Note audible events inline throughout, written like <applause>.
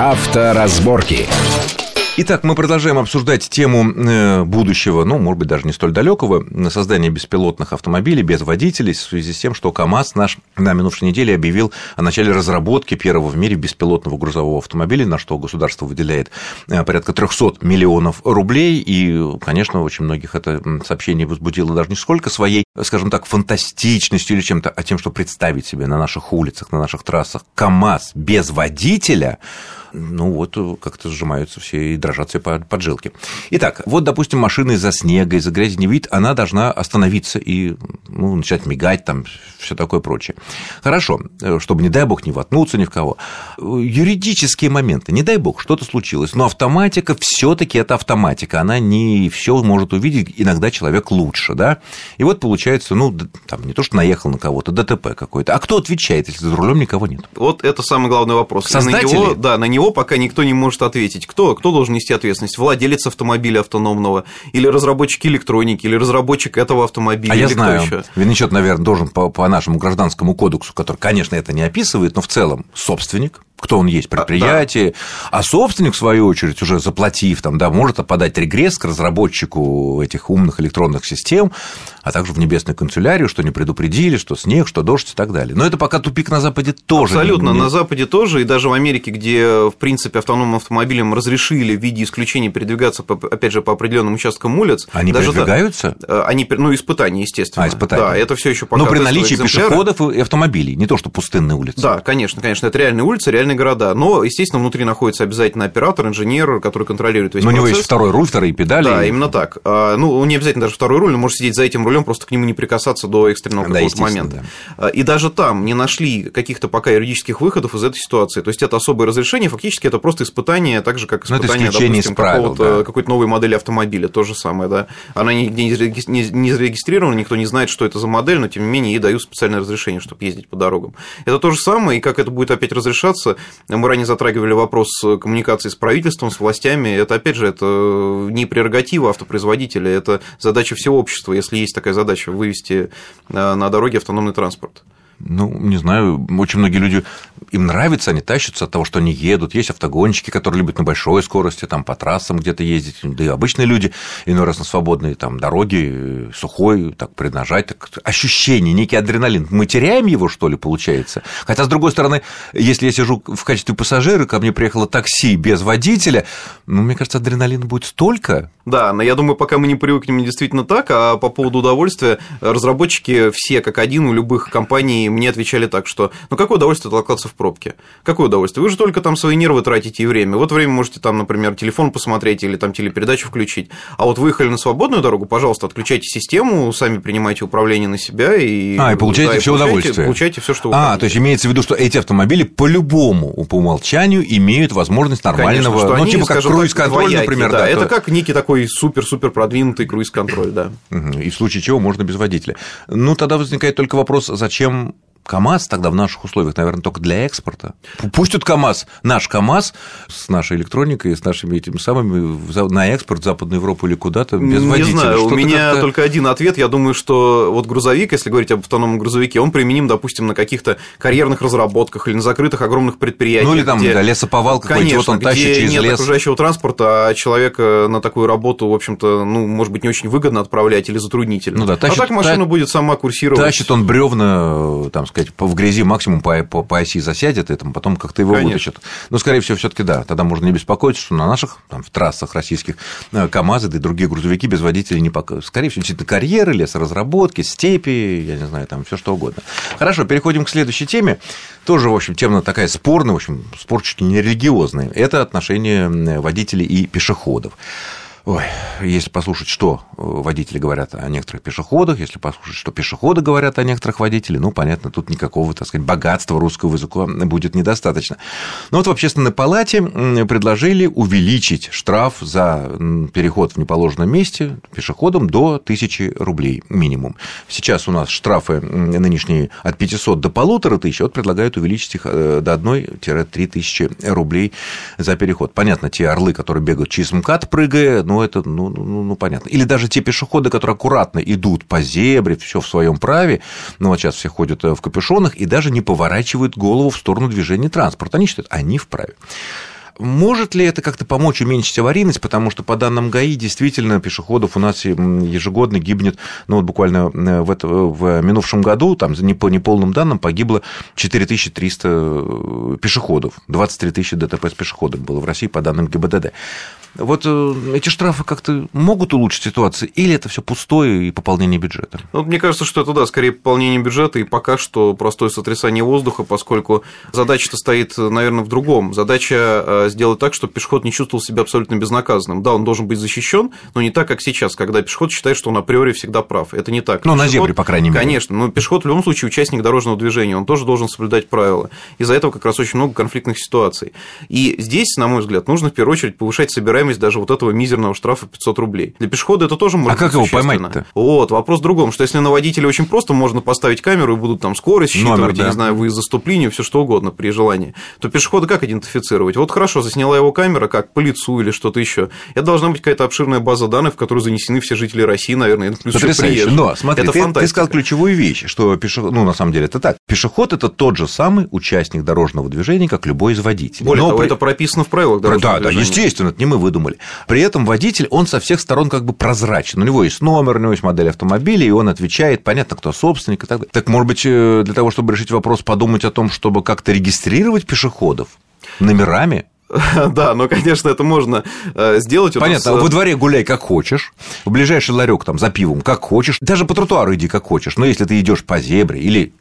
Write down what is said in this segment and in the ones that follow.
Авторазборки. Итак, мы продолжаем обсуждать тему э, будущего, ну, может быть, даже не столь далекого, создания беспилотных автомобилей без водителей в связи с тем, что КАМАЗ наш на минувшей неделе объявил о начале разработки первого в мире беспилотного грузового автомобиля, на что государство выделяет э, порядка 300 миллионов рублей, и, конечно, очень многих это сообщение возбудило даже не сколько своей, скажем так, фантастичностью или чем-то, а тем, что представить себе на наших улицах, на наших трассах КАМАЗ без водителя, ну вот как-то сжимаются все и дрожат все поджилки. Итак, вот, допустим, машина из-за снега, из-за грязи не видит, она должна остановиться и ну, начать мигать, там, все такое прочее. Хорошо, чтобы, не дай бог, не воткнуться ни в кого. Юридические моменты, не дай бог, что-то случилось, но автоматика все таки это автоматика, она не все может увидеть, иногда человек лучше, да, и вот получается, ну, там, не то, что наехал на кого-то, ДТП какой-то, а кто отвечает, если за рулем никого нет? Вот это самый главный вопрос. Создатели? На него, да, на него него пока никто не может ответить. Кто, кто должен нести ответственность? Владелец автомобиля автономного, или разработчик электроники, или разработчик этого автомобиля, а я знаю, еще? Винничет, наверное, должен по, по нашему гражданскому кодексу, который, конечно, это не описывает, но в целом собственник, кто он есть, предприятие, а, да. а собственник, в свою очередь, уже заплатив, там, да, может подать регресс к разработчику этих умных электронных систем, а также в небесную канцелярию, что не предупредили, что снег, что дождь и так далее. Но это пока тупик на Западе тоже. Абсолютно, не... на Западе тоже, и даже в Америке, где, в принципе, автономным автомобилям разрешили в виде исключения передвигаться, опять же, по определенным участкам улиц. Они даже передвигаются? Да, они, ну, испытания, естественно. А, испытания. Да, это все еще пока Но при наличии пешеходов и автомобилей, не то, что пустынные улицы. Да, конечно, конечно, это реальные улицы, реальные города. Но, естественно, внутри находится обязательно оператор, инженер, который контролирует весь но процесс. у него есть второй руль, вторые педали. Да, именно так. А, ну, не обязательно даже второй руль, он может сидеть за этим рулем, просто к нему не прикасаться до экстренного да, какого-то момента. Да. И даже там не нашли каких-то пока юридических выходов из этой ситуации. То есть это особое разрешение, фактически это просто испытание, так же как ну, испытание, допустим, правил, да. какой-то новой модели автомобиля, то же самое, да. Она нигде не зарегистрирована, никто не знает, что это за модель, но тем не менее ей дают специальное разрешение, чтобы ездить по дорогам. Это то же самое, и как это будет опять разрешаться, мы ранее затрагивали вопрос коммуникации с правительством, с властями, это опять же, это не прерогатива автопроизводителя, это задача всего общества, если есть такая задача вывести э, на дороге автономный транспорт. Ну, не знаю, очень многие люди, им нравится, они тащатся от того, что они едут. Есть автогонщики, которые любят на большой скорости, там, по трассам где-то ездить. Да и обычные люди, иной раз на свободные там, дороги, сухой, так, преднажать. Так, ощущение, некий адреналин. Мы теряем его, что ли, получается? Хотя, с другой стороны, если я сижу в качестве пассажира, ко мне приехало такси без водителя, ну, мне кажется, адреналина будет столько. Да, но я думаю, пока мы не привыкнем действительно так, а по поводу удовольствия, разработчики все как один у любых компаний мне отвечали так, что ну какое удовольствие толкаться в пробке? Какое удовольствие? Вы же только там свои нервы тратите и время. Вот время можете там, например, телефон посмотреть или там телепередачу включить. А вот выехали на свободную дорогу, пожалуйста, отключайте систему, сами принимайте управление на себя и... А, и получайте да, все получайте, удовольствие. Получайте все, что вы А, хотите. то есть имеется в виду, что эти автомобили по-любому, по умолчанию имеют возможность нормального, Конечно, ну, они, типа как круиз-контроль, например. Да, да, это то... как некий такой супер-супер продвинутый круиз-контроль, да. И в случае чего можно без водителя. Ну, тогда возникает только вопрос, зачем КАМАЗ тогда в наших условиях, наверное, только для экспорта. Пусть тут КАМАЗ, наш КАМАЗ с нашей электроникой, с нашими этими самыми на экспорт в Западную Европу или куда-то без Не водителя. знаю, у меня только один ответ. Я думаю, что вот грузовик, если говорить об автономном грузовике, он применим, допустим, на каких-то карьерных разработках или на закрытых огромных предприятиях. Ну или там где... лесоповал какой-то, вот он тащит через нет лес. окружающего транспорта, а человека на такую работу, в общем-то, ну, может быть, не очень выгодно отправлять или затруднительно. Ну да, тащит, а так машина та... будет сама курсировать. Тащит он бревна, там сказать, в грязи максимум по, по, по оси засядет, и там потом как-то его Конечно. вытащат. Но, скорее всего, все таки да, тогда можно не беспокоиться, что на наших там, в трассах российских э, КАМАЗы, да и другие грузовики без водителей не покажут. Скорее всего, действительно, карьеры, лесоразработки, степи, я не знаю, там все что угодно. Хорошо, переходим к следующей теме. Тоже, в общем, тема такая спорная, в общем, спор чуть не религиозный. Это отношения водителей и пешеходов. Ой, если послушать, что э, водители говорят о некоторых пешеходах, если послушать, что пешеходы говорят о некоторых водителях, ну, понятно, тут никакого, так сказать, богатства русского языка будет недостаточно. Но вот в общественной палате предложили увеличить штраф за переход в неположенном месте пешеходам до 1000 рублей минимум. Сейчас у нас штрафы нынешние от 500 до полутора тысяч, вот предлагают увеличить их э, до 1-3 тысячи рублей за переход. Понятно, те орлы, которые бегают через МКАД, прыгая, ну, это, ну, ну, ну, понятно. Или даже те пешеходы, которые аккуратно идут по зебре, все в своем праве, ну, вот сейчас все ходят э, в капюшонах и даже не поворачивают голову в сторону движения транспорта. Они считают, они вправе. может ли это как-то помочь уменьшить аварийность, потому что по данным ГАИ действительно пешеходов у нас ежегодно гибнет, ну вот буквально э, в, это, в минувшем году, там не по неполным данным, погибло 4300 э, пешеходов, 23 тысячи ДТП с пешеходом было в России по данным ГИБДД. Вот э, эти штрафы как-то могут улучшить ситуацию, или это все пустое и пополнение бюджета? Ну, мне кажется, что это, да, скорее пополнение бюджета и пока что простое сотрясание воздуха, поскольку задача-то стоит, наверное, в другом. Задача э, сделать так, чтобы пешеход не чувствовал себя абсолютно безнаказанным. Да, он должен быть защищен, но не так, как сейчас, когда пешеход считает, что он априори всегда прав. Это не так. Ну, на зебре, по крайней мере. Конечно, но пешеход в любом случае участник дорожного движения, он тоже должен соблюдать правила. Из-за этого как раз очень много конфликтных ситуаций. И здесь, на мой взгляд, нужно в первую очередь повышать собираемость даже вот этого мизерного штрафа 500 рублей. Для пешехода это тоже может а как его поймать-то? Вот, вопрос в другом, что если на водителя очень просто, можно поставить камеру и будут там скорость считывать, Номер, да. я не знаю, выезд заступления, все что угодно при желании, то пешехода как идентифицировать? Вот хорошо, засняла его камера, как по лицу или что-то еще. Это должна быть какая-то обширная база данных, в которую занесены все жители России, наверное, плюс Потрясающе. Но смотри, это ты, ты сказал ключевую вещь, что пешеход, ну, на самом деле, это так. Пешеход – это тот же самый участник дорожного движения, как любой из водителей. Более Но того, при... это прописано в правилах дорожного да, движения. Да, естественно, это не мы выдумали. При этом водитель, он со всех сторон как бы прозрачен. У него есть номер, у него есть модель автомобиля, и он отвечает, понятно, кто собственник и так далее. Так, может быть, э, для того, чтобы решить вопрос, подумать о том, чтобы как-то регистрировать пешеходов номерами? <laughs> Да, но, конечно, это можно э, сделать. Понятно, нас... во дворе гуляй как хочешь, в ближайший ларек там за пивом как хочешь, даже по тротуару иди как хочешь, но если ты идешь по зебре или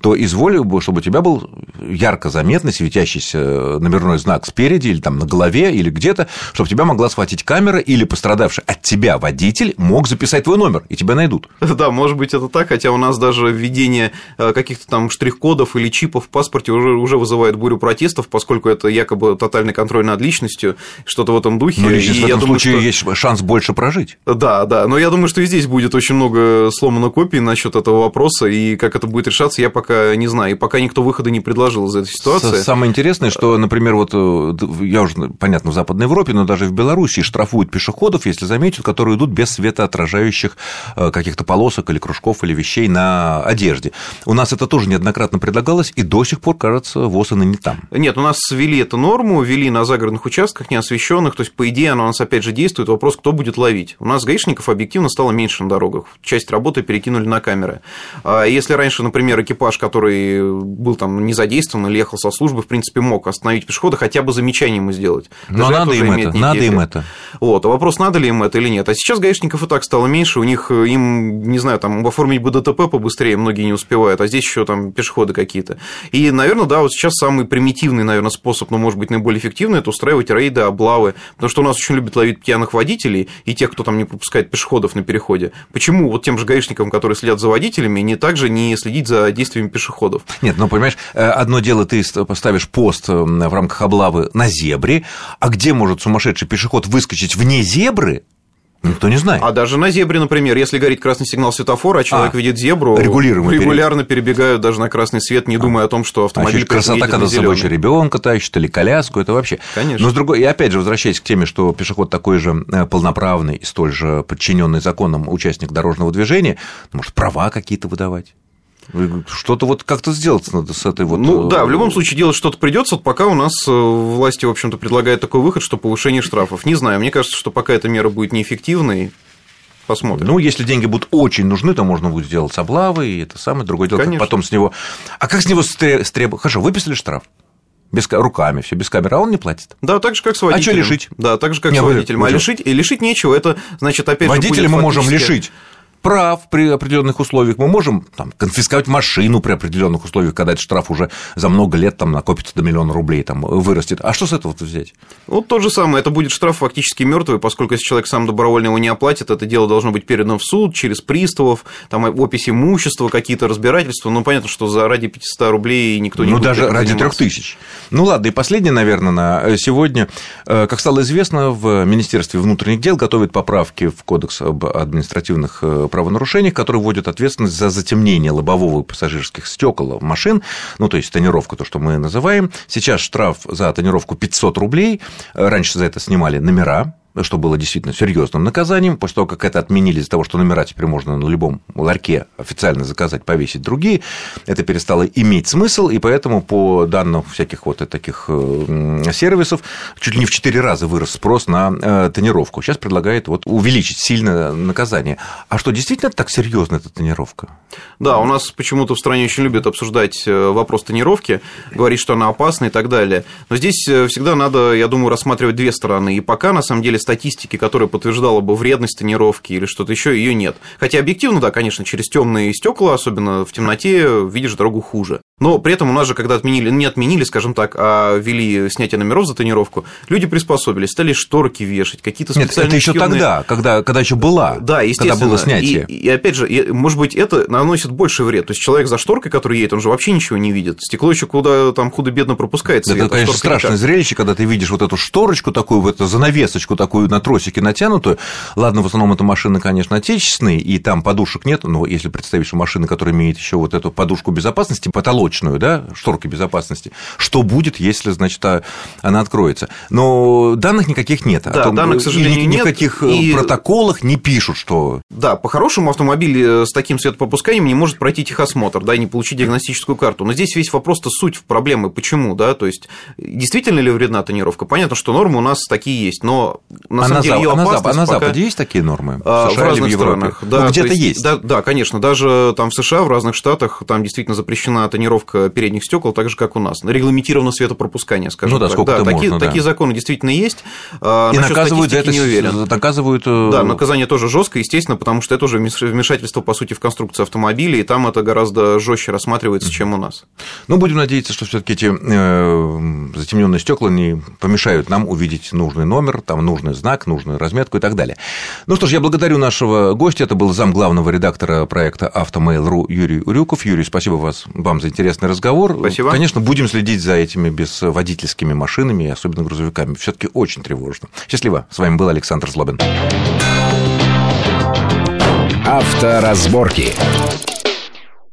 то изволил бы, чтобы у тебя был ярко заметный светящийся номерной знак спереди или там на голове или где-то, чтобы тебя могла схватить камера или пострадавший от тебя водитель мог записать твой номер, и тебя найдут. <laughs> Да, может быть, это так, хотя у нас даже введение э, каких-то там штрих-кодов или чипов в паспорте уже, уже вызывает бурю протестов, поскольку это якобы тотальный контроль над личностью, что-то в этом духе. Ну, и в этом думаю, случае что... есть шанс больше прожить. Да, да, но я думаю, что и здесь будет очень много сломано копий насчет этого вопроса, и как это будет решаться, я пока не знаю. И пока никто выхода не предложил из этой ситуации. Самое интересное, что, например, вот э, я уже, понятно, в Западной Европе, но даже в Беларуси штрафуют пешеходов, если заметят, которые идут без светоотражающих э, каких-то полосок или кружков или вещей на одежде. У нас это тоже неоднократно предлагалось, и до сих пор, кажется, ВОЗ и не там. Нет, у нас ввели эту норму, ввели на загородных участках неосвещенных, то есть, по идее, она у нас опять же действует. Вопрос, кто будет ловить. У нас гаишников объективно стало меньше на дорогах. Часть работы перекинули на камеры. А если раньше, например, экипаж экипаж, который был там не задействован или ехал со службы, в принципе, мог остановить пешехода, хотя бы замечание ему сделать. Но надо им это, надо им это. Вот, а вопрос, надо ли им это или нет. А сейчас гаишников и так стало меньше, у них э, им, не знаю, там, оформить бы ДТП побыстрее многие не успевают, а здесь еще там пешеходы какие-то. И, наверное, да, вот сейчас самый примитивный, наверное, способ, но, может быть, наиболее эффективный, это устраивать рейды, облавы, потому что у нас очень любят ловить пьяных водителей и тех, кто там не пропускает пешеходов на переходе. Почему вот тем же гаишникам, которые следят за водителями, не также не следить за действиями пешеходов. Нет, ну понимаешь, э, одно дело ты поставишь пост э, в рамках облавы на зебре, а где может сумасшедший пешеход выскочить вне зебры, Никто не знает. А даже на зебре, например, если горит красный сигнал светофора, а человек а, видит зебру, регулярно перед... перебегают даже на красный свет, не а. думая о том, что автомобиль Значит, красота, когда за собой еще ребенка тащит или коляску, это вообще. Конечно. Но с другой, и опять же, возвращаясь к теме, что пешеход такой же э, полноправный и столь же подчиненный законам участник дорожного движения, может, права какие-то выдавать? Что-то вот как-то сделать надо с этой вот... Ну да, в любом случае делать что-то придется. Вот пока у нас э, власти, в общем-то, предлагают такой выход, что повышение штрафов. Не знаю, мне кажется, что пока эта мера будет неэффективной, Посмотрим. Ну, если деньги будут очень нужны, то можно будет сделать облавы, и это самое другое дело, Конечно. как потом с него... А как с него стребовать? Хорошо, выписали штраф. Без, руками, все без камеры, а он не платит. Да, так же, как с водителем. А что лишить? Да, так же, как не, с водителем. А лишить, и лишить нечего, это, значит, опять Водителя же, мы фактически... можем лишить прав при определенных условиях. Мы можем там, конфисковать машину при определенных условиях, когда этот штраф уже за много лет там, накопится до миллиона рублей, там, вырастет. А что с этого взять? Вот то же самое. Это будет штраф фактически мертвый, поскольку если человек сам добровольно его не оплатит, это дело должно быть передано в суд через приставов, там опись имущества, какие-то разбирательства. Ну, понятно, что за ради 500 рублей никто не ну, будет Ну, даже ради 3000. Ну, ладно, и последнее, наверное, на э, сегодня. Э, как стало известно, в Министерстве внутренних дел готовят поправки в Кодекс об административных э, правонарушениях, которые вводят ответственность за затемнение лобового и пассажирских стекол машин, ну, то есть тонировка, то, что мы называем. Сейчас штраф за тонировку 500 рублей, раньше за это снимали номера, что было действительно серьезным наказанием. После того, как это отменили из-за того, что номера теперь можно на любом ларьке официально заказать, повесить другие, это перестало иметь смысл, и поэтому по данным всяких вот таких э, сервисов чуть ли не в 4 раза вырос спрос на э, тонировку. Сейчас предлагает вот увеличить сильно наказание. А что, действительно так серьезно эта тонировка? Да, у нас почему-то в стране очень любят обсуждать э, вопрос тонировки, говорить, что она опасна и так далее. Но здесь всегда надо, я думаю, рассматривать две стороны. И пока, на самом деле, статистики, которая подтверждала бы вредность тонировки или что-то еще, ее нет. Хотя объективно, да, конечно, через темные стекла, особенно в темноте, видишь дорогу хуже. Но при этом у нас же, когда отменили, не отменили, скажем так, а ввели снятие номеров за тонировку, люди приспособились, стали шторки вешать, какие-то специальные Нет, это еще съемные... тогда, когда, когда еще была, да, естественно. когда было снятие. И, и опять же, может быть, это наносит больше вред. То есть человек за шторкой, который едет, он же вообще ничего не видит. Стекло еще куда там худо-бедно пропускает свет. Это, а конечно, страшное никак. зрелище, когда ты видишь вот эту шторочку такую, вот эту занавесочку такую на тросике натянутую. Ладно, в основном это машины, конечно, отечественные, и там подушек нет, но если представить, что машина, которая имеет еще вот эту подушку безопасности потолочную, да, шторки безопасности, что будет, если, значит, а, она откроется. Но данных никаких нет. Да, том, данных, к сожалению, нет. Никаких э, и... протоколах не пишут, что... Да, по-хорошему автомобиль э, с таким светопропусканием не может пройти техосмотр, да, и не получить диагностическую карту. Но здесь весь вопрос-то суть в проблемы. Почему, да, то есть действительно ли вредна тонировка? Понятно, что нормы у нас такие есть, но на а самом на деле ее опасность а на пока... Западе есть такие нормы? В, США в разных в странах, да. Ну, где-то есть, есть. Да, да, конечно, даже там в США, в разных штатах, там действительно запрещена тонировка передних стекол, так же, как у нас. Регламентировано светопропускание, скажем ну, да, так. Сколько да, такие, можно, такие законы действительно есть. А, И наказывают за это, не уверен. наказывают... Э, да, наказание тоже жестко, естественно, потому что это уже вмешательство, по сути, в конструкцию автомобиля, и там это гораздо жестче рассматривается, чем у нас. Ну, будем надеяться, что все-таки эти э, затемненные стекла не помешают нам увидеть нужный номер, там нужный знак, нужную разметку и так далее. Ну что ж, я благодарю нашего гостя. Это был зам главного редактора проекта «Автомейл.ру» Юрий Урюков. Юрий, спасибо вас, вам за интересный разговор. Спасибо. Конечно, будем следить за этими безводительскими машинами, особенно грузовиками. все таки очень тревожно. Счастливо. С вами был Александр Злобин. Авторазборки.